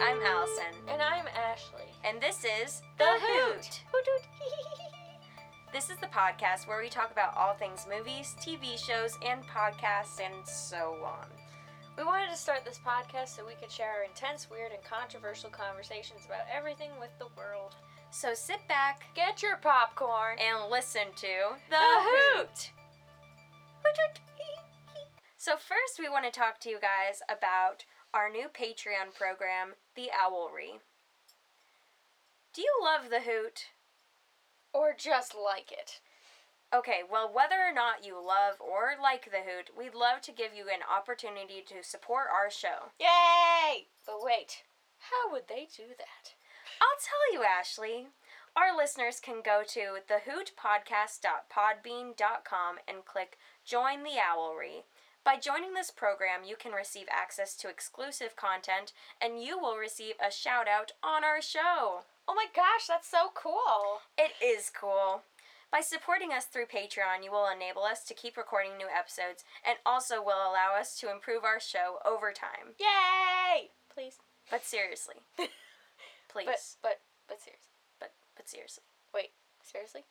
I'm Allison, And I'm Ashley. and this is The Hoot. Hoot Hoot. this is the podcast where we talk about all things movies, TV shows, and podcasts, and so on. We wanted to start this podcast so we could share our intense, weird, and controversial conversations about everything with the world. So sit back Get your popcorn. and listen to The Hoot. Hoot Hoot. So first, we want to talk to you guys about our new Patreon program, The Owlery. Do you love the Hoot? Or just like it. Okay, well, whether or not you love or like the Hoot, we'd love to give you an opportunity to support our show. Yay! But wait, how would they do that? I'll tell you, Ashley. Our listeners can go to thehootpodcast.podbean.com and click Join the Owlery. By joining this program, you can receive access to exclusive content and you will receive a shout out on our show. Oh my gosh, that's so cool. It is cool. By supporting us through Patreon, you will enable us to keep recording new episodes and also will allow us to improve our show over time. Yay! Please. But seriously, please. But but but seriously. but, but seriously. Wait, seriously?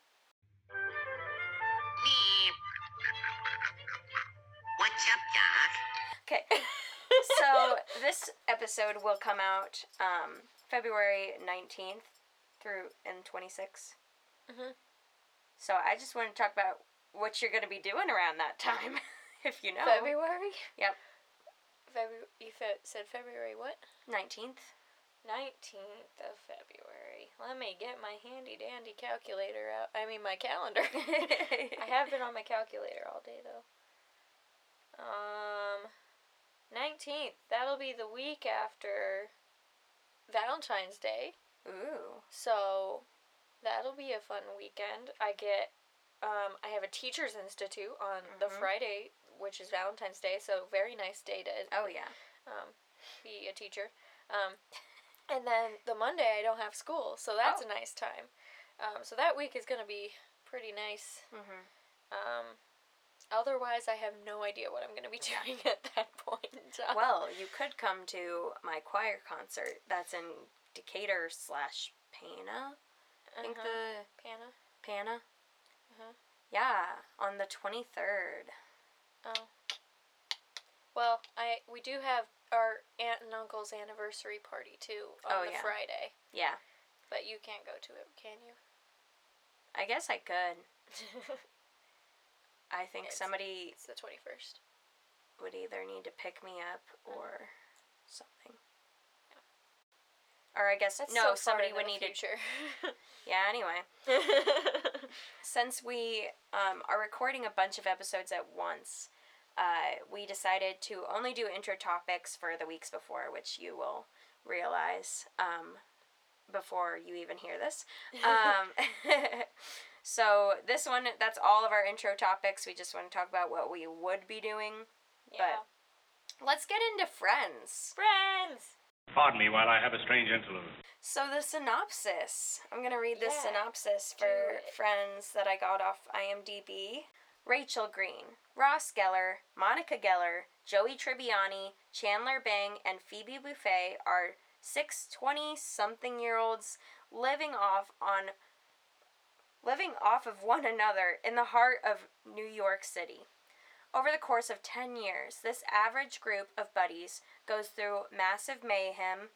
What's up, Doc? Okay. so this episode will come out um, February 19th through and 26. Mhm. So I just want to talk about what you're going to be doing around that time, if you know. February? Yep. February. You fe- said February what? 19th. 19th of February. Let me get my handy dandy calculator out. I mean, my calendar. I have been on my calculator all day though. Um, 19th. That'll be the week after Valentine's Day. Ooh. So that'll be a fun weekend. I get um I have a teachers institute on the Mhm. Friday, which is Valentine's Day, so very nice day to Oh, yeah. um be a teacher. Um and then the Monday I don't have school, so that's Oh. a nice time. Um so that week is going to be pretty nice. hmm Um otherwise I have no idea what I'm going to be doing at that point. Well, you could come to my choir concert that's in Decatur slash Pana. I think Uh-huh. the Pana. Pana. Uh-huh. Yeah, on the 23rd. Oh. Well, I we do have our aunt and uncle's anniversary party too on Oh, the yeah. Friday, Yeah. but you can't go to it, can you? I guess I could. I think It's- somebody it's the twenty first. would either need to pick me up or something. Or I guess That's no, so somebody would need to. future. Yeah. Anyway, since we um, are recording a bunch of episodes at once, uh, we decided to only do intro topics for the weeks before, which you will realize um, before you even hear this. Um, so this one, that's all of our intro topics. We just want to talk about what we would be doing. yeah. Let's get into Friends. Friends. Pardon me while I have a strange interlude. So the synopsis. I'm gonna read this Yeah, synopsis for friends that I got off IMDb. Rachel Green, Ross Geller, Monica Geller, Joey Tribbiani, Chandler Bing, and Phoebe Buffay are six 20 something year olds living off on living off of one another in the heart of New York City. Over the course of 10 years, this average group of buddies goes through massive mayhem,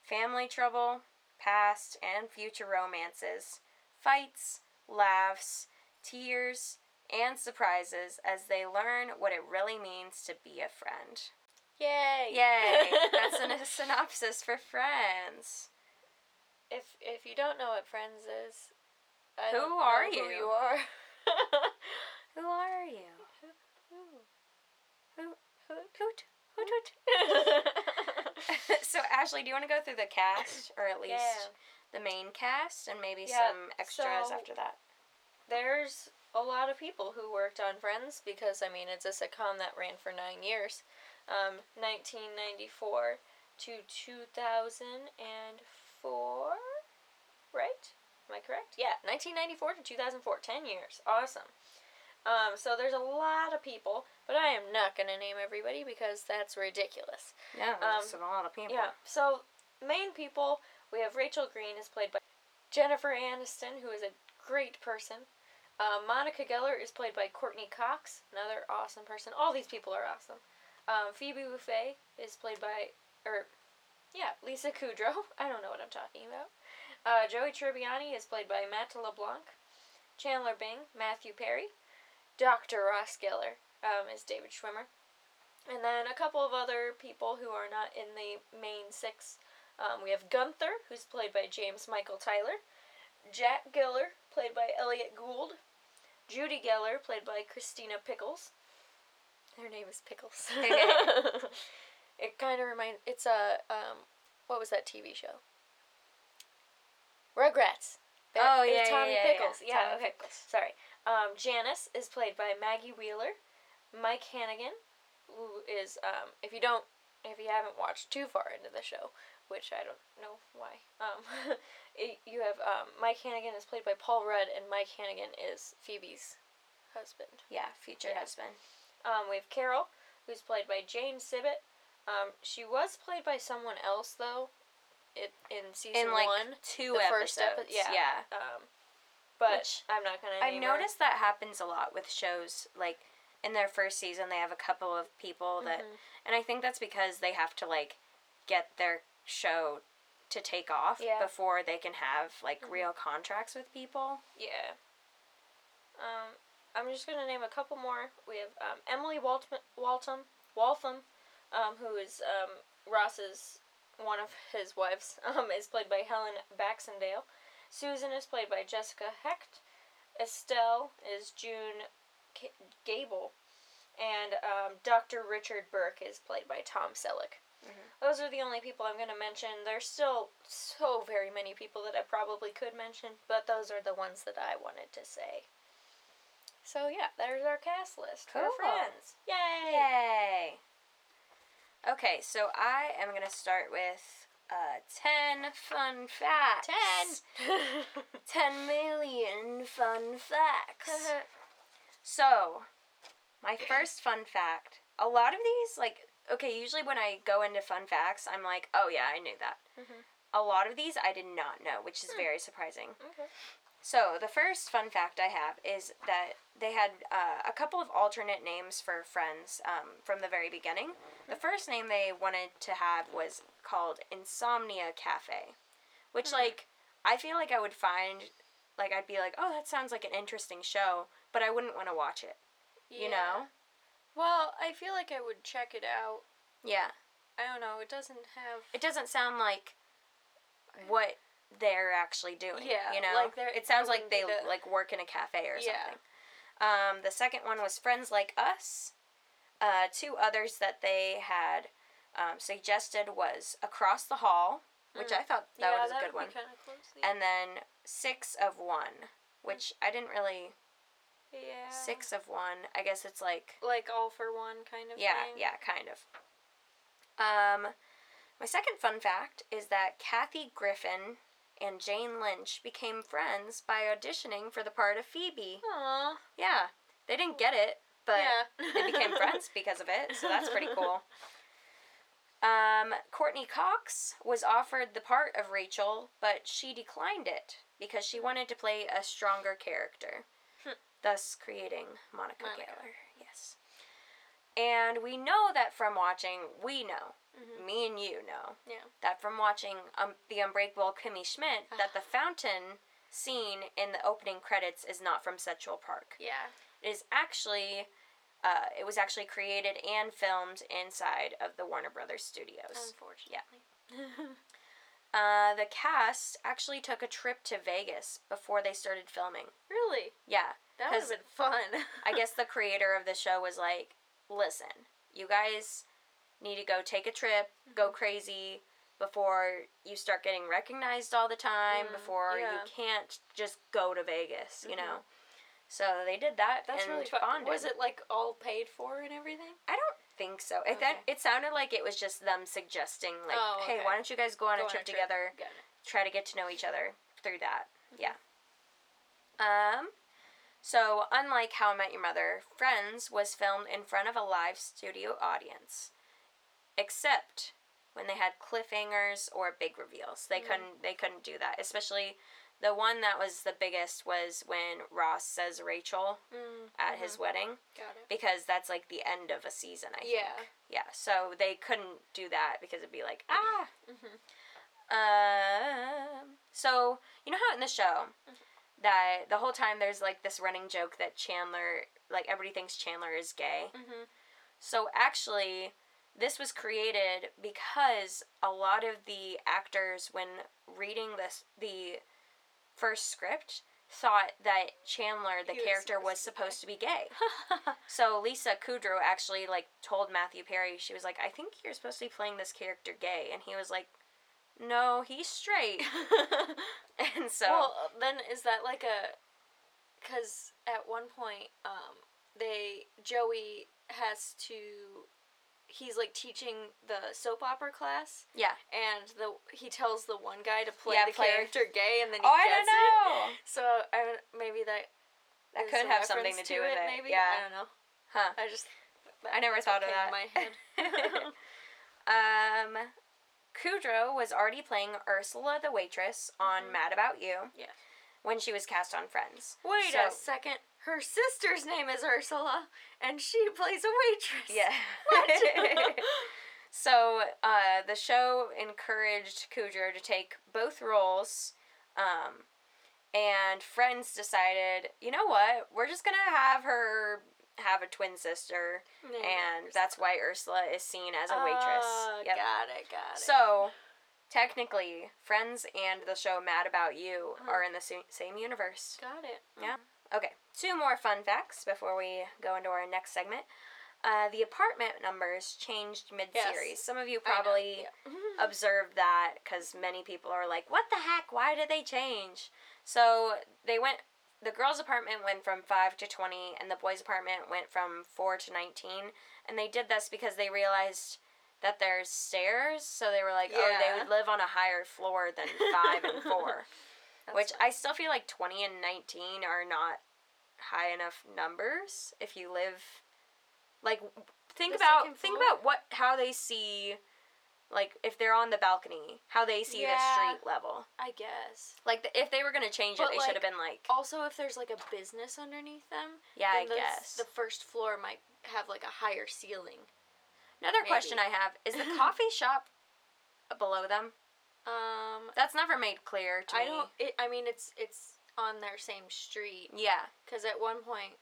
family trouble, past and future romances, fights, laughs, tears, and surprises as they learn what it really means to be a friend. Yay. Yay! That's a synopsis for Friends. if if you don't know what Friends is, I Who are you? Who you are? Who are you? Who? Hoot. Hoot hoot. so Ashley, do you want to go through the cast, or at least Yeah. the main cast, and maybe Yeah, some extras so- after that? There's a lot of people who worked on Friends because I mean it's a sitcom that ran for nine years, um, 1994 to 2004, right? Am I correct? Yeah, 1994 to 2004, 10 years. Awesome. Um, so there's a lot of people, but I am not gonna name everybody because that's ridiculous. Yeah, Um, a lot of people. Yeah. So main people, we have Rachel Green is played by Jennifer Aniston, who is a great person. Uh, Monica Geller is played by Courteney Cox, another awesome person. All these people are awesome. Um, Phoebe Buffay is played by, or, yeah, Lisa Kudrow. I don't know what I'm talking about. Uh, Joey Tribbiani is played by Matt LeBlanc. Chandler Bing, Matthew Perry. Dr. Ross Geller um, is David Schwimmer. And then a couple of other people who are not in the main six. Um, we have Gunther, who's played by James Michael Tyler. Jack Geller, played by Elliott Gould. Judy Geller, played by Christina Pickles. Her name is Pickles. it kind of reminds. It's a um, what was that TV show? Rugrats. Oh, yeah, yeah, Tommy yeah, yeah. Pickles. Yeah, Tommy okay. Pickles. Sorry. Um, Janice is played by Maggie Wheeler. Mike Hannigan, who is um, if you don't, if you haven't watched too far into the show, which I don't know why. Um, it, you have um, Mike Hannigan is played by Paul Rudd, and Mike Hannigan is Phoebe's husband. Yeah, future Yeah. husband. Um, we have Carol, who's played by Jane Sibbett. Um, she was played by someone else though, it in season In like one. two the first episodes. epi- yeah. yeah. Um, but Which I'm not gonna. I've name her. noticed that happens a lot with shows. Like in their first season, they have a couple of people that, Mhm. and I think that's because they have to like get their show to take off Yeah. before they can have like Mhm. real contracts with people. Yeah. Um, I'm just gonna name a couple more. We have um, Emily Waltham, Waltham, Waltham, um, who is um, Ross's one of his wives. Um, is played by Helen Baxendale. Susan is played by Jessica Hecht. Estelle is June K- Gable, and um, Dr. Richard Burke is played by Tom Selleck. Mhm. Those are the only people I'm going to mention. There's still so very many people that I probably could mention, but those are the ones that I wanted to say. So yeah, there's our cast list for Cool. friends. Yay! Yay! Okay, so I am gonna start with uh, ten fun facts. Ten. Ten million fun facts. So, my first fun fact. A lot of these, like, okay, usually when I go into fun facts, I'm like, oh yeah, I knew that. Mhm. A lot of these I did not know, which is Hmm. very surprising. okay. So, the first fun fact I have is that they had uh, a couple of alternate names for friends um, from the very beginning. The first name they wanted to have was called Insomnia Cafe, which, Hmm. like, I feel like I would find, like, I'd be like, oh, that sounds like an interesting show, but I wouldn't want to watch it, you know? Well, I feel like I would check it out. Yeah. I don't know. It doesn't have. It doesn't sound like what they're actually doing. Yeah, you know, like it sounds like they the- like work in a cafe or Yeah. something. Um, the second one was Friends Like Us. Uh, two others that they had um, suggested was Across the Hall, which Mm. I thought that yeah, was a good one, be kind of close. and then Six of One, which I didn't really. yeah. Six of One. I guess it's like Like all for one kind of yeah, thing. yeah, kind of. Um, my second fun fact is that Kathy Griffin and Jane Lynch became friends by auditioning for the part of Phoebe. Aw. Yeah, they didn't get it, but yeah. they became friends because of it, so that's pretty cool. Um, Courteney Cox was offered the part of Rachel, but she declined it because she wanted to play a stronger character, Hmm. thus creating Monica, Monica. Geller. Yes. And we know that from watching, we know, Mhm. me and you know, Yeah. that from watching um, The Unbreakable Kimmy Schmidt, that the fountain scene in the opening credits is not from Central Park Yeah. it is actually uh, it was actually created and filmed inside of the Warner Brothers studios. Unfortunately. Uh, the cast actually took a trip to Vegas before they started filming. really? Yeah, That would have been fun. I guess the creator of the show was like, "Listen, you guys need to go take a trip, go crazy." Before you start getting recognized all the time, Mm, before yeah. you can't just go to Vegas, you Mhm. know. So they did that That's really fun. Was it like all paid for and everything? I don't think so. It that it sounded like it was just them suggesting like, Oh, "Hey, why don't you guys go on Go a on trip a trip. together, try to get to know each other through that." Yeah. Um so unlike How I Met Your Mother, Friends was filmed in front of a live studio audience. Except when they had cliffhangers or big reveals. They Mm. couldn't they couldn't do that. Especially the one that was the biggest was when Ross says Rachel Mm, at his wedding got it. because that's like the end of a season, I Yeah. think. Yeah. So they couldn't do that because it'd be like, ah. Mhm. Um. So you know how in the show that the whole time there's like this running joke that Chandler, like everybody thinks Chandler is gay. Mhm. So actually, this was created because a lot of the actors, when reading this the first script, thought that Chandler, the He character, was supposed supposed to be gay. So Lisa Kudrow actually like told Matthew Perry, she was like, "I think you're supposed to be playing this character gay," and he was like, "No, he's straight." and so well, then is that like a? Because at one point, um, they Joey has to. He's like teaching the soap opera class, yeah. and the he tells the one guy to play Yeah, the play- character gay, and then he Oh, I gets don't know. it. So I maybe that That could have something to do with it. Maybe Yeah. I don't know. Huh. I just I never thought of that. In my head. Um, Kudrow was already playing Ursula the waitress on Mad About You. Mm-hmm. Yeah. When she was cast on Friends. Wait So- a second. Her sister's name is Ursula, and she plays a waitress. Yeah. What? so uh, the show encouraged Kudrow to take both roles. Um, and Friends decided, you know what? We're just gonna have her have a twin sister, Name and Ursula. that's why Ursula is seen as a waitress. Ah, Yep. Got it. Got it. So, technically, Friends and the show Mad About You Uh-huh. are in the same, same universe. got it. Yeah. Okay, two more fun facts before we go into our next segment. Uh, the apartment numbers changed mid series. Yes. Some of you probably yeah. observed that because many people are like, what the heck? Why did they change? So, they went. The girls' apartment went from 5 to 20, and the boys' apartment went from 4 to 19. And they did this because they realized that there's stairs, so they were like, oh, they would live on a higher floor than 5 and 4. That's Which I still feel like 20 and 19 are not high enough numbers if you live like think The about think about what how they see like if they're on the balcony, how they see the street level. I guess. Like the, if they were going to change it, But, they like, should have been like Also, if there's like a business underneath them, yeah, I guess. the first floor might have like a higher ceiling. Another question I have is the coffee shop below them? Um, That's never made clear to I me. don't. It, I mean, it's it's on their same street. Yeah. Because at one point,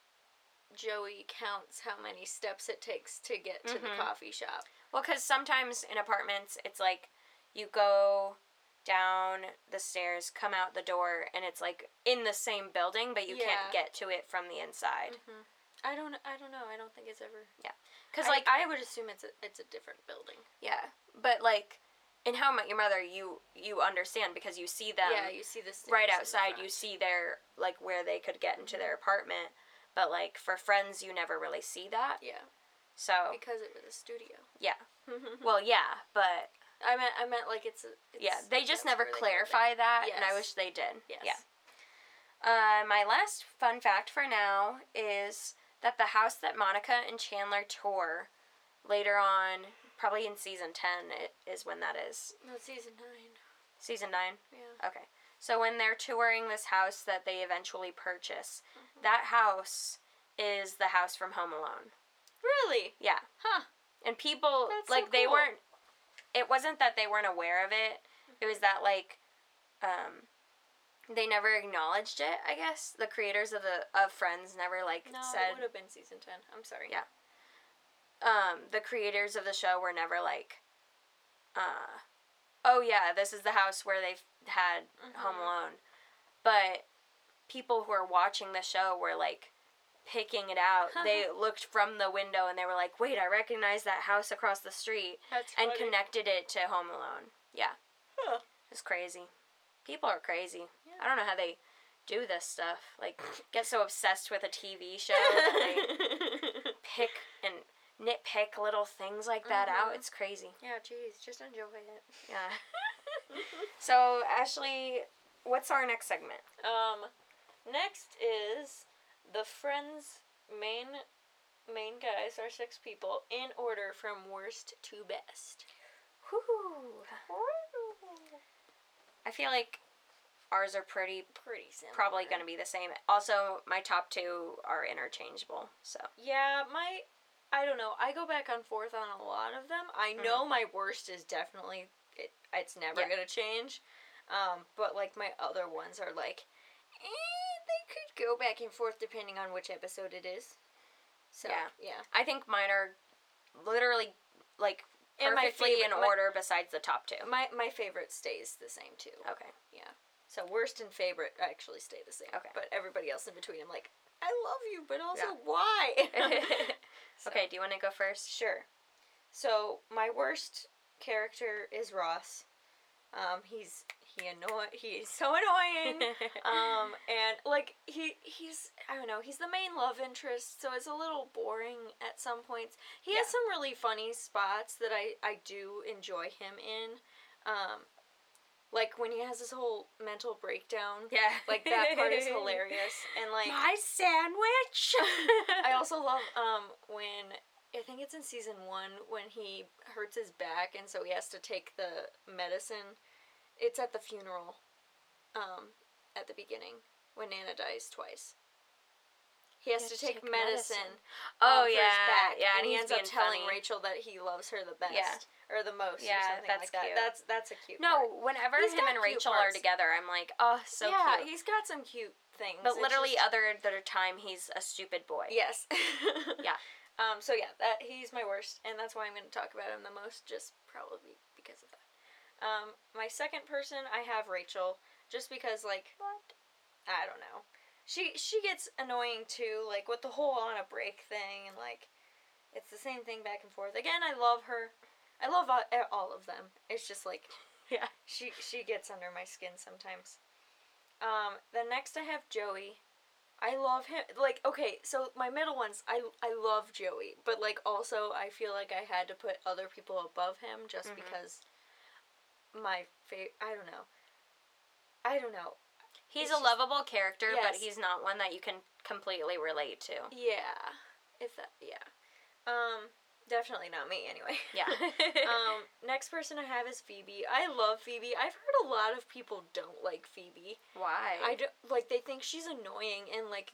Joey counts how many steps it takes to get to Mhm. the coffee shop. Well, because sometimes in apartments, it's like you go down the stairs, come out the door, and it's like in the same building, but you Yeah. can't get to it from the inside. I don't. I don't know. I don't think it's ever. Yeah. Because, like, I would assume it's a it's a different building. yeah, but like in How I Met Your Mother, you you understand because you see them yeah, you see this right outside. You see their like where they could get into their apartment, but like for Friends, you never really see that. Yeah, So because it was a studio. yeah, well, yeah, but I meant I meant like it's. A, it's yeah, they just never clarify that, and I wish they did. Yes. Yeah. Uh, my last fun fact for now is that the house that Monica and Chandler tour later on, probably in season 10, it is when that is. No, season nine. Season 9? Yeah. Okay. So when they're touring this house that they eventually purchase, Mm-hmm. that house is the house from Home Alone. Really? Yeah. Huh. And people, That's so like, they cool. weren't, it wasn't that they weren't aware of it, it was that, like, um, they never acknowledged it, I guess. The creators of the of Friends never like said. No, it would have been season ten. I'm sorry. Yeah. Um the creators of the show were never like uh oh yeah, this is the house where they've had Home Mhm. Alone. But people who are watching the show were like picking it out. they looked from the window and they were like, "Wait, I recognize that house across the street." And connected it to Home Alone. Yeah. Huh. It's crazy. People are crazy. Yeah. I don't know how they do this stuff. Like get so obsessed with a TV show that they pick and nitpick little things like that out. Mhm. It's crazy. yeah, jeez, just enjoy it. Yeah. So Ashley, what's our next segment? Um, next is the Friends main main guys, are six people, in order from worst to best. Whew. I feel like ours are pretty Pretty similar. probably going to be the same. Also, my top two are interchangeable. So Yeah, my I don't know. I go back and forth on a lot of them. I know my worst is definitely it. It's never Yeah. gonna change. Um, but like my other ones are like, eh, they could go back and forth depending on which episode it is. So Yeah. yeah. I think mine are literally like my perfectly favorite- in my- order besides the top two. My my favorite stays the same too. Okay. Yeah. So worst and favorite actually stay the same. Okay. But everybody else in between, I'm like, I love you, but also Yeah. why? So- Okay, do you want to go first? Sure. So my worst character is Ross. Um, he's he annoy he's so annoying. um, and like he he's I don't know he's the main love interest, so it's a little boring at some points. He has some really funny spots that I I do enjoy him in. Um, like when he has this whole mental breakdown. Yeah. Like that part is hilarious, and like My sandwich. I also love um when I think it's in season one when he hurts his back and so he has to take the medicine. It's at the funeral, um, at the beginning when Nana dies twice. He has, to, take, medicine. oh um, for his yeah, back, yeah, and, he ends up telling funny. Rachel that he loves her the best Yeah. or the most Yeah, or something that's like that. cute. That's that's a cute. No, part. whenever He's him and Rachel are together, I'm like, oh, so yeah, cute. he's got some cute things. But It's literally, just- other other time, he's a stupid boy. Yes. Yeah. Um. So yeah, that he's my worst, and that's why I'm going to talk about him the most, just probably because of that. Um. My second person, I have Rachel, just because like What? I don't know, she she gets annoying too, like with the whole on a break thing, and like it's the same thing back and forth. Again, I love her. I love all, all of them. It's just like Yeah. she she gets under my skin sometimes. Um, the next I have Joey. I love him. Like okay, so my middle ones, I I love Joey, but like also I feel like I had to put other people above him just Mhm. because my favorite. I don't know. I don't know. He's a lovable character, but he's not one that you can completely relate to. Yeah, if that yeah, um, definitely not me anyway. Yeah. um, next person I have is Phoebe. I love Phoebe. I've heard a lot of people don't like Phoebe. Why? I do, like they think she's annoying and like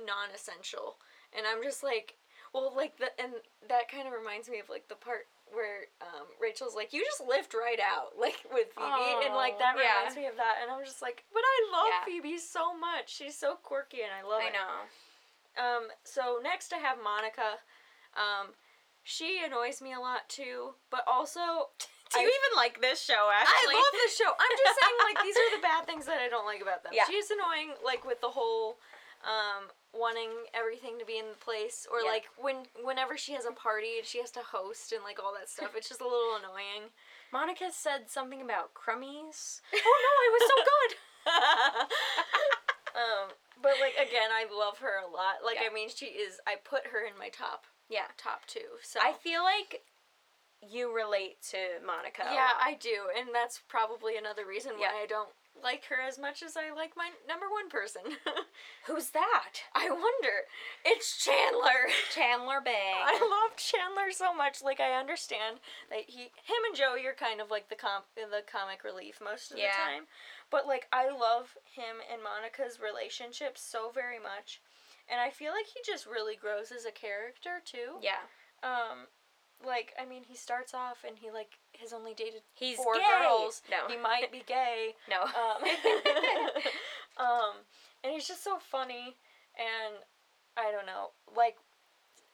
non-essential, and I'm just like, well, like the and that kind of reminds me of like the part where um, Rachel's like, you just lift right out, like with Phoebe, and like that yeah. reminds me of that, and I'm just like, but I love Yeah. Phoebe so much. She's so quirky, and I love her. I it. know. Um, so next I have Monica. Um, she annoys me a lot too, but also Do you I- even like this show, actually? I love the show. I'm just saying, like, these are the bad things that I don't like about them. Yeah. She's annoying, like, with the whole, um, wanting everything to be in place, or Yeah. like when whenever she has a party and she has to host and like all that stuff. It's just a little annoying. Monica said something about crummies. oh no, it was so good. um, but like again, I love her a lot. Like, Yeah. I mean, she is. I put her in my top Yeah. top two. So I feel like you relate to Monica. Yeah. I do, and that's probably another reason why Yeah. I don't like her as much as I like my number one person. Who's that? I wonder. It's Chandler. Chandler Bang. I love Chandler so much. Like I understand that he, him and Joey are kind of like the com the comic relief most of Yeah. the time, but like I love him and Monica's relationship so very much, and I feel like he just really grows as a character too. yeah. Um, like I mean, he starts off and he like has only dated He's four gay. girls. No. He might be gay. No. Um, um, and he's just so funny, and I don't know, like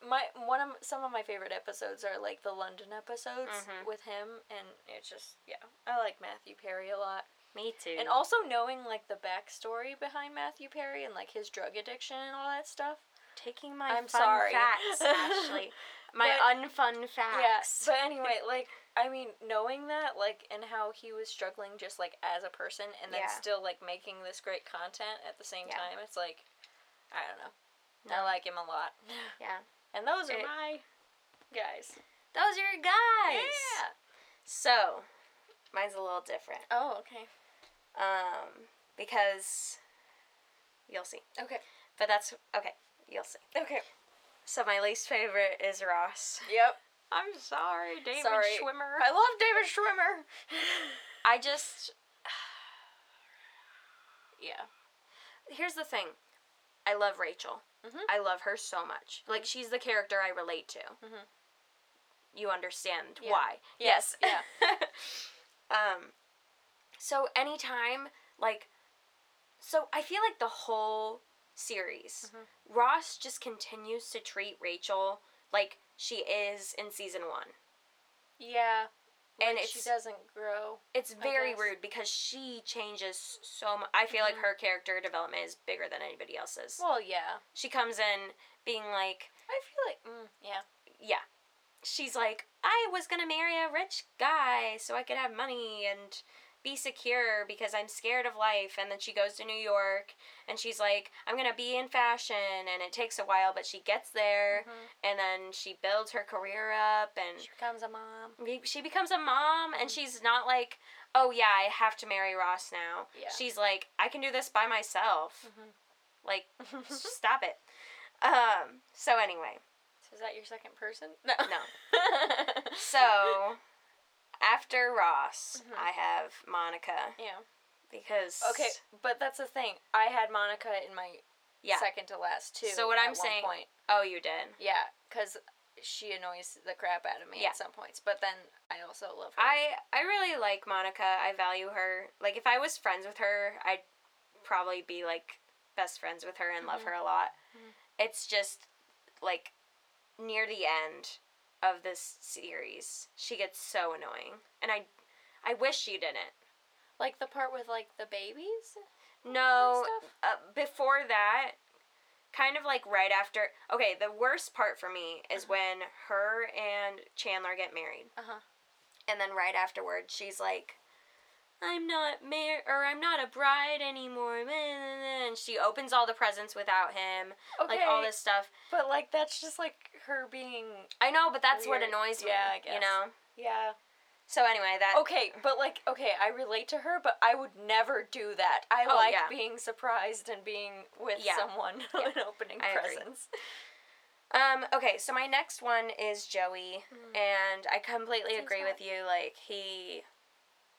my one of some of my favorite episodes are like the London episodes Mhm. with him, and it's just yeah, I like Matthew Perry a lot, Me too. and also knowing like the backstory behind Matthew Perry and like his drug addiction and all that stuff. taking my I'm fun sorry. facts, Ashley. My But- unfun facts. Yes, but anyway, like I mean, knowing that, like, and how he was struggling just like as a person, and then Yeah. still like making this great content at the same Yeah. time, it's like, I don't know. No. I like him a lot, Yeah. and those are It- my guys. Those are your guys. Yeah. So, mine's a little different. Oh, okay. Um, because you'll see. Okay. But that's okay. You'll see. Okay. So my least favorite is Ross. Yep. I'm sorry, David Sorry. Schwimmer. I love David Schwimmer. I just yeah. here's the thing. I love Rachel. Mhm. I love her so much. Like she's the character I relate to. Mhm. You understand Yeah. why? Yes, Yes. um. So anytime, like, so I feel like the whole series, Mhm. Ross just continues to treat Rachel like she is in season one. Yeah. And Like, it's she doesn't grow. it's very rude because she changes so much. I feel like Mhm. her character development is bigger than anybody else's. Well, yeah. she comes in being like, I feel like mm, yeah. yeah. She's like, I was gonna marry a rich guy so I could have money and be secure because I'm scared of life. And then she goes to New York and she's like, I'm gonna be in fashion. And it takes a while, but she gets there Mhm. and then she builds her career up and She becomes a mom. she becomes a mom and she's not like, oh yeah, I have to marry Ross now. Yeah. She's like, I can do this by myself. Mhm. Like, stop it. Um, so anyway, So is that your second person? No. no. So, after Ross, Mhm. I have Monica yeah. because Okay, but that's the thing. I had Monica in my yeah. second to last too. So what at I'm saying- point. Oh, you did. yeah, because she annoys the crap out of me Yeah. at some points. But then I also love her. I I really like Monica. I value her. Like if I was friends with her, I'd probably be like best friends with her and love Mhm. her a lot. Mhm. It's just like near the end of this series, she gets so annoying, and I I wish she didn't. like the part with like the babies. No, uh, before that, kind of like right after. Okay, the worst part for me is Uh-huh. when her and Chandler get married, Uh huh. and then right afterward, she's like, "I'm not mar or I'm not a bride anymore," and she opens all the presents without him, Okay. like all this stuff. But like that's just like her being. I know, but that's what annoys me. Yeah, I guess. You know. Yeah. So anyway, that Okay, but like okay, I relate to her, but I would never do that. I Oh, like yeah. being surprised and being with Yeah. someone Yeah. and opening I agree. presents. Um, okay, so my next one is Joey, Mhm. and I completely Seems agree hot. with you. Like he,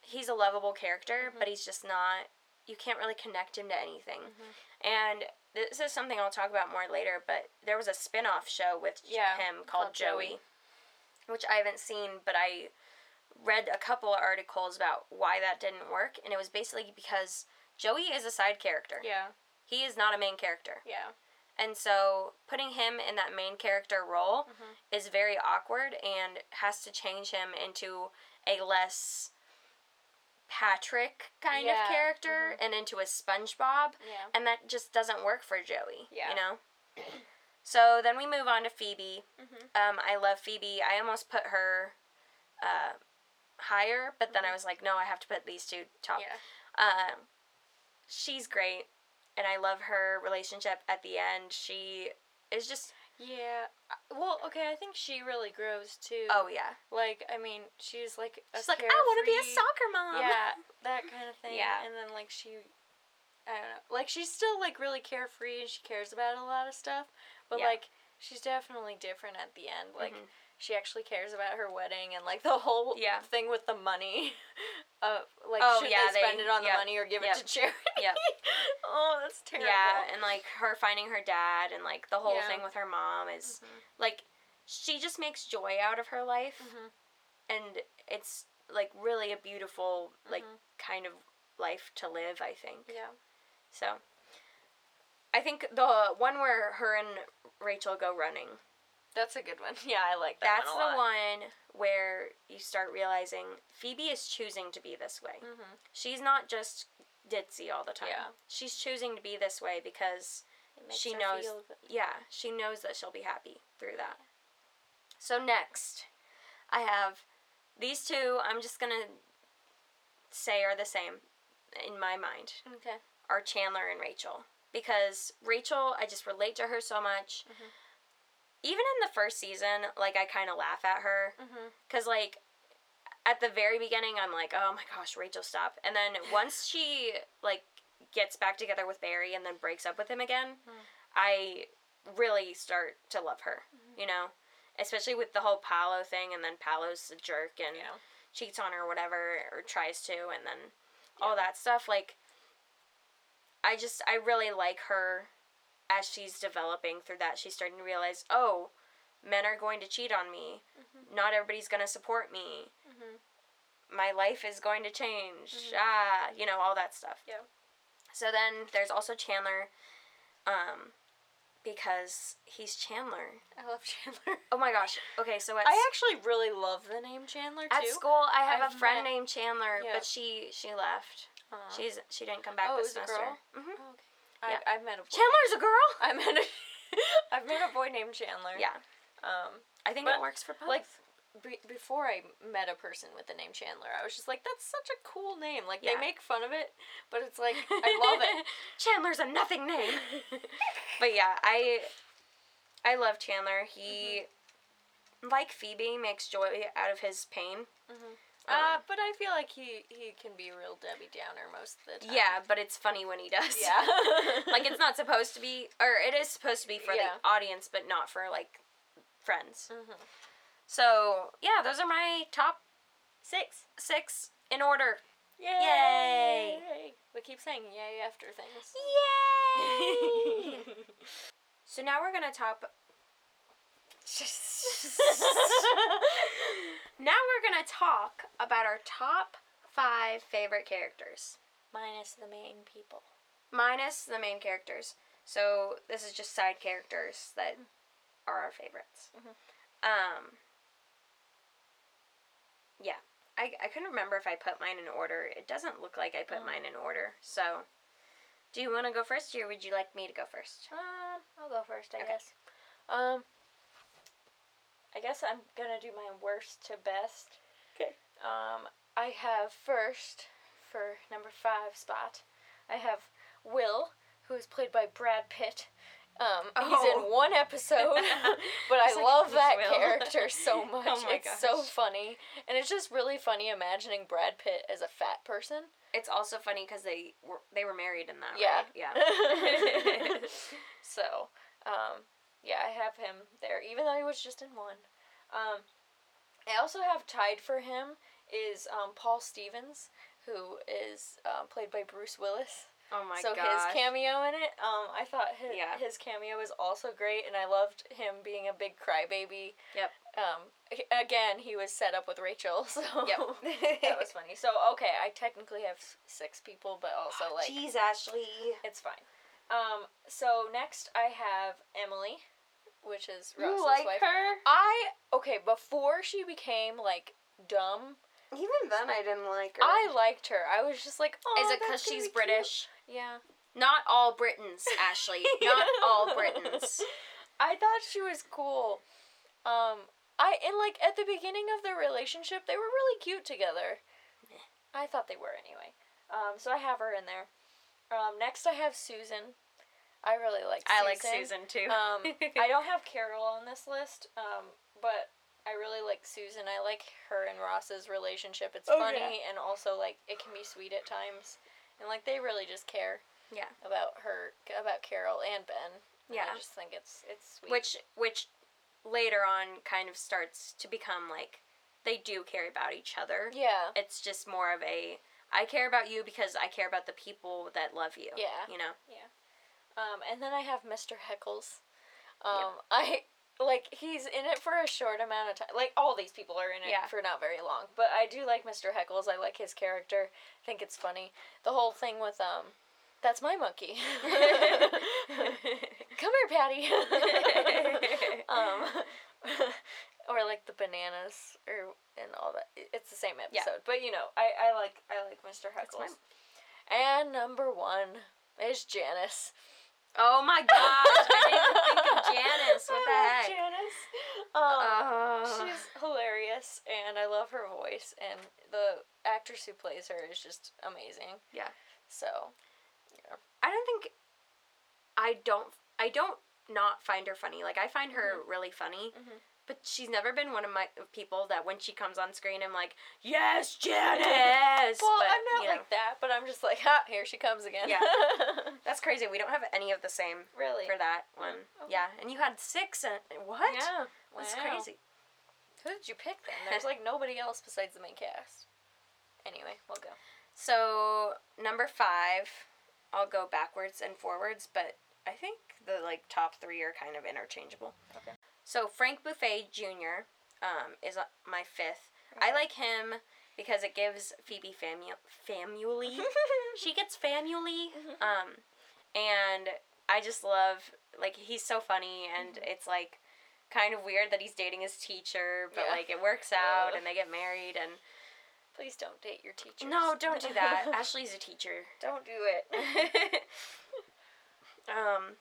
he's a lovable character, Mhm. but he's just not. You can't really connect him to anything. Mhm. And this is something I'll talk about more later. But there was a spin-off show with Yeah, him called, called Joey, Joey. which I haven't seen, but I read a couple of articles about why that didn't work, and it was basically because Joey is a side character. Yeah. He is not a main character. Yeah. And so putting him in that main character role Mhm. is very awkward and has to change him into a less Patrick kind Yeah, of character and into a SpongeBob. Yeah. And that just doesn't work for Joey. Yeah. You know? So then we move on to Phoebe. Mhm. Um, I love Phoebe. I almost put her uh, higher, but then I was like, no, I have to put these two top. Yeah. Um, she's great, and I love her relationship at the end. She is just, Yeah. Uh, Well, okay, I think she really grows too. oh yeah, Like, I mean, she's like a she's like, I want to be a soccer mom. Yeah, that kind of thing. Yeah. And then like she I don't know. Like she's still like really carefree and she cares about a lot of stuff, but Yeah. like she's definitely different at the end. Like Mhm. She actually cares about her wedding and like the whole Yeah. thing with the money. Uh, like Oh, should yeah, they they- spend it on yep, the money or give yep, it to charity? yep. oh, that's terrible. Yeah, and like her finding her dad, and like the whole Yeah. thing with her mom is Mhm. like she just makes joy out of her life, Mhm. and it's like really a beautiful like Mhm. kind of life to live. I think. Yeah. So, I think the one where her and Rachel go running. That's a good one. Yeah, I like that That's one a the lot. one where you start realizing Phoebe is choosing to be this way. Mhm. She's not just ditzy all the time. Yeah. She's choosing to be this way because It makes she her knows feel yeah, she knows that she'll be happy through that. So next, I have these two I'm just going to say are the same in my mind. Okay. Are Chandler and Rachel because Rachel I just relate to her so much. Mhm. Even in the first season, like I kind of laugh at her Mhm. Cause like at the very beginning, I'm like, oh my gosh, Rachel, stop. And then once she like gets back together with Barry and then breaks up with him again, Mm. I really start to love her. You know, especially with the whole Paolo thing, and then Paolo's a jerk and Yeah. cheats on her or whatever, or tries to, and then all that stuff. Like, I just, I really like her as she's developing through that. She's starting to realize, oh, men are going to cheat on me. Not everybody's going to support me. Mhm. My life is going to change. Ah, you know, all that stuff. Yeah. So then there's also Chandler, um, because he's Chandler. I love Chandler. Oh my gosh. Okay, so at, I actually really love the name Chandler too. at school I have I've a friend met- named Chandler, Yeah. but she she left. Aw. She's she didn't come back Oh, this semester. girl? hmm Oh, okay. Yeah. I, I've met a boy Chandler's a girl. I met a, I've met a boy named Chandler. Yeah, Um, I think But, it works for both. like be, before I met a person with the name Chandler, I was just like, that's such a cool name. Like Yeah. they make fun of it, but it's like I love it. Chandler's a nothing name. but yeah, I I love Chandler. He like Phoebe makes joy out of his pain. Uh, but I feel like he he can be a real Debbie Downer most of the time. Yeah, but it's funny when he does. Yeah. like it's not supposed to be, or it is supposed to be for Yeah. the audience, but not for like friends. Mhm. So yeah, those are my top Six. six in order. Yay! We keep saying yay after things. Yay! so now we're gonna top. Now we're gonna talk about our top five favorite characters, Minus the main people. minus the main characters. So this is just side characters that are our favorites. Mhm. Um. Yeah, I I couldn't remember if I put mine in order. It doesn't look like I put Mm. mine in order. So, do you want to go first, or would you like me to go first? Um, I'll go first, I Okay. guess. Um, I guess I'm gonna do my worst to best. Okay. Um, I have first for number five spot. I have Will, who is played by Brad Pitt. Um, he's Oh. in one episode, but I like, love that Will? character so much. Oh my it's so funny, and it's just really funny imagining Brad Pitt as a fat person. It's also funny because they were they were married in that. Yeah. right? yeah. so, um, yeah, I have him there, even though he was just in one. Um, I also have tied for him is um, Paul Stevens, who is um, played by Bruce Willis. oh my god. so gosh. his cameo in it, um, I thought his, Yeah. his cameo was also great, and I loved him being a big crybaby. Yep. Um, again, he was set up with Rachel, so Yep. that was funny. So okay, I technically have six people, but also like Jeez, Ashley. it's fine. Um, so next I have Emily, which is Ross's You like wife. her? I okay before she became like dumb. Even then, I didn't like her. I liked her. I was just like, oh, Is it because she's be cute." British? Yeah. Not all Britons, Ashley. Not all Britons. I thought she was cool. Um, I and like at the beginning of their relationship, they were really cute together. I thought they were anyway. Um, so I have her in there. Um, next I have Susan. I really like. I like Susan too. Um, I don't have Carol on this list, um, but I really like Susan. I like her and Ross's relationship. It's Oh, funny and also like it can be sweet at times, and like they really just care yeah. about her, about Carol and Ben. And Yeah. I just think it's it's sweet. Which which later on kind of starts to become like they do care about each other. yeah, It's just more of a I care about you because I care about the people that love you. Yeah. You know? Um, and then I have Mr. Heckles. Um, I like he's in it for a short amount of time. Like all these people are in it Yeah. for not very long, but I do like Mr. Heckles. I like his character. I think it's funny. The whole thing with um, that's my monkey. Come here, Patty. um, or like the bananas or and all that. It's the same episode, Yeah. but you know, I I like I like Mr. Heckles. And number one is Janice. Oh my gosh. I didn't even think of Janice. What the I love heck? Janice. Um, Oh. she's hilarious, and I love her voice, and the actress who plays her is just amazing. Yeah. So, yeah. I don't think I don't I don't not find her funny. Like I find her really funny. Mhm. But she's never been one of my people that when she comes on screen I'm like, "Yes, Janice." well, but, I'm not you know, like that, but I'm just like, ha, here she comes again. Yeah. That's crazy. We don't have any of the same really. for that one. okay. Yeah, and you had 6 and what? Yeah. That's Wow. crazy. Who did you pick then? There's like nobody else besides the main cast. Anyway, we'll go. So number five, I'll go backwards and forwards, but I think the like top three are kind of interchangeable. Okay. So Frank Buffay Jr. Um, is uh, my 5th I like him because it gives Phoebe famu- family. she gets family. Um, and I just love like he's so funny and it's like kind of weird that he's dating his teacher, but Yeah. like it works out Ugh. and they get married and Please don't date your teacher. no, don't do that. Ashley's a teacher. don't do it. um,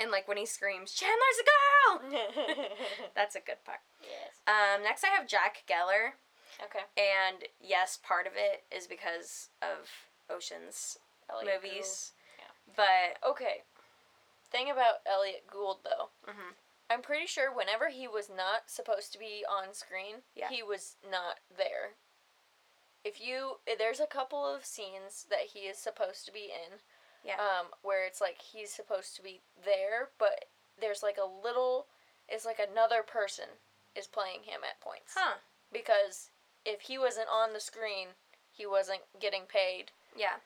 and like when he screams, "Chandler's a girl," that's a good part. yes. Um, next I have Jack Geller, Okay. and yes, part of it is because of Ocean's Elliot movies, Yeah. but Okay. Thing about Elliott Gould though, mhm. I'm pretty sure whenever he was not supposed to be on screen, Yeah. he was not there. If you there's a couple of scenes that he is supposed to be in, yeah, um, where it's like he's supposed to be there, but there's like a little, it's like another person is playing him at points. huh? Because if he wasn't on the screen, he wasn't getting paid, Yeah,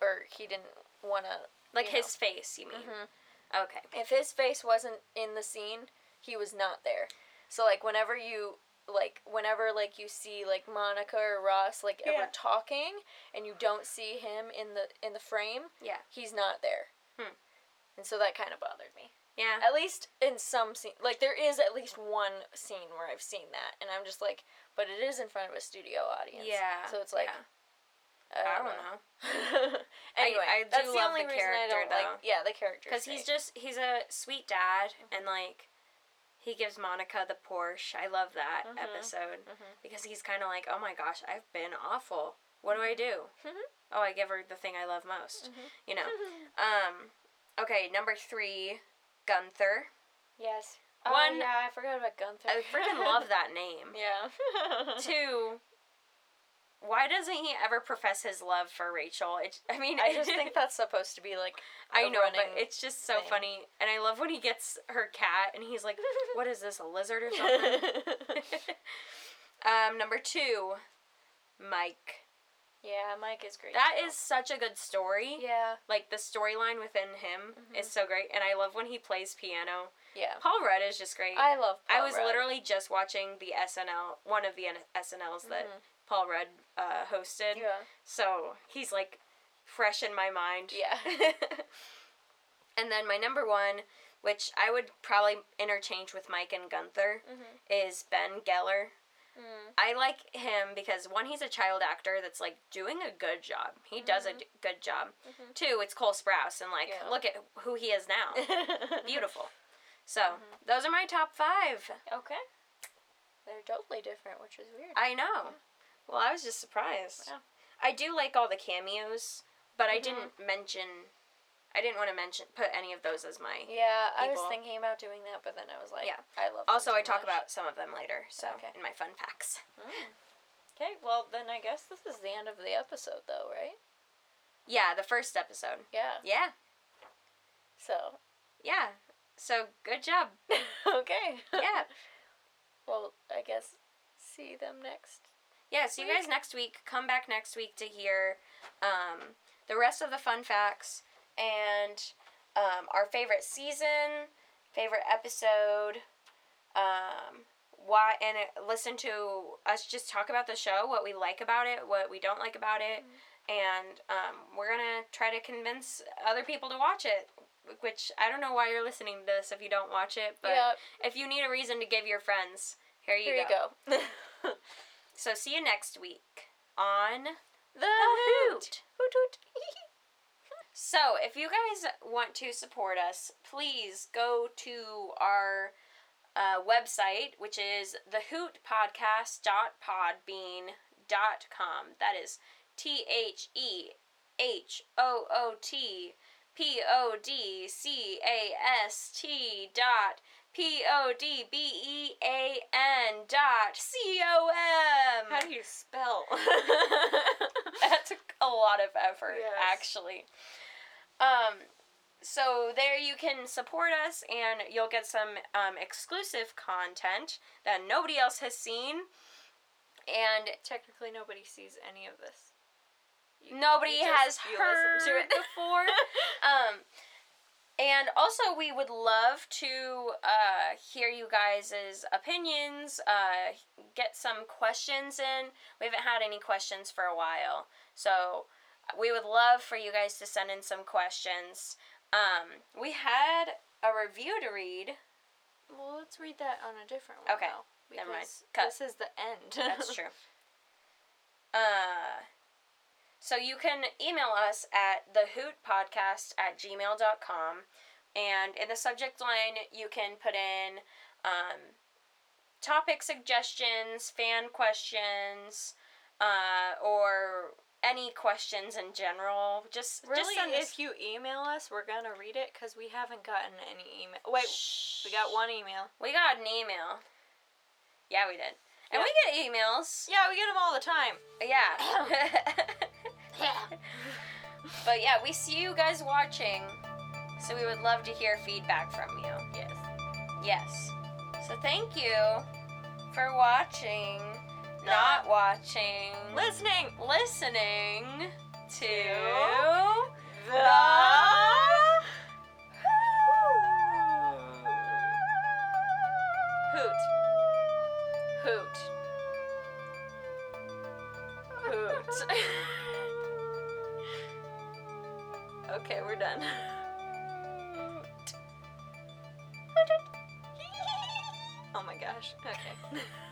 or he didn't want to. like You know. his face, you mean? Mhm. Okay. If his face wasn't in the scene, he was not there. So like whenever you like whenever like you see like Monica or Ross like Yeah. ever talking and you don't see him in the in the frame, Yeah. he's not there. Hmm. And so that kind of bothered me. Yeah. At least in some scene, like there is at least one scene where I've seen that, and I'm just like, but it is in front of a studio audience. Yeah. So it's like, yeah. I I don't, don't know. know. anyway, I do that's the only the reason I character, don't though. like. Yeah, the character. Because he's just he's a sweet dad and like he gives Monica the Porsche. I love that Mhm. episode Mhm. because he's kind of like, oh my gosh, I've been awful. What do I do? Mhm. Oh, I give her the thing I love most. Mhm. You know. Um. Okay, number three, Gunther. Yes. One- Oh, yeah, I forgot about Gunther. I freaking love that name. Yeah. Two. Why doesn't he ever profess his love for Rachel? It, I mean, I just think that's supposed to be like. I know, but it's just so thing. funny, and I love when he gets her cat, and he's like, "What is this, a lizard or something?" um, number two, Mike. yeah, Mike is great. That is such a good story. Yeah. Like the storyline within him is so great, and I love when he plays piano. Yeah. Paul Rudd is just great. I love. I was Rudd. literally just watching the SNL, one of the N- SNLs that Mhm. Paul Rudd uh, hosted. Yeah. So he's like fresh in my mind. Yeah. and then my number one, which I would probably interchange with Mike and Gunther, Mhm. is Ben Geller. Mm. I like him because one, he's a child actor that's like doing a good job. He does a d- good job. Mhm. Two, it's Cole Sprouse, and like Yeah. look at who he is now. Beautiful. So Mm-hmm. those are my top five. okay. They're totally different, which is weird. I know. Well, I was just surprised. Yeah. I do like all the cameos, but I Mhm. didn't mention. I didn't want to mention put any of those as my. yeah, I was thinking about doing that, but then I was like, Yeah. I love. Also, I talk much. about some of them later. So Okay. in my fun facts. Mm. Okay, well then I guess this is the end of the episode, though, right? Yeah, the first episode. Yeah. Yeah, So. yeah. So good job. okay. Yeah, well, I guess see them next. Yeah. See you guys next week. Come back next week to hear um, the rest of the fun facts and um, our favorite season, favorite episode. Um, why and it, listen to us just talk about the show, what we like about it, what we don't like about it, and um, we're gonna try to convince other people to watch it. Which I don't know why you're listening to this if you don't watch it, but yeah. if you need a reason to give your friends, here you Here go. you go. So see you next week on the Hoot. Hoot hoot. So, if you guys want to support us, please go to our uh, website, which is thehootpodcast.podbean.com. That is T H E H O O T P O D C A S T dot P O D B E A N dot C O M. How do you spell? that took a lot of effort, Yes. actually. Um, so there you can support us and you'll get some um, exclusive content that nobody else has seen. And Technically, nobody sees any of this. You- nobody you has just- you heard to it. before. um, and also, we would love to uh, hear you guys' opinions, uh, get some questions in. We haven't had any questions for a while. So, we would love for you guys to send in some questions. Um, we had a review to read. Well, let's read that on a different one. Okay, though, never mind. Cut. This is the end. That's true. Uh, so you can email us at thehootpodcast at gmail.com. And in the subject line, you can put in um, topic suggestions, fan questions, uh, or any questions in general. Just, just Really, us. if you email us, we're gonna read it because we haven't gotten any email. Wait, Shh. we got one email. We got an email. Yeah, we did. And Yeah. we get emails. Yeah, we get them all the time. Yeah. but yeah, we see you guys watching. So we would love to hear feedback from you. Yes. Yes. So thank you for watching, not watching, Listening. listening to The Hoot. Hoot. Hoot. okay, we're done. Oh my gosh. Okay.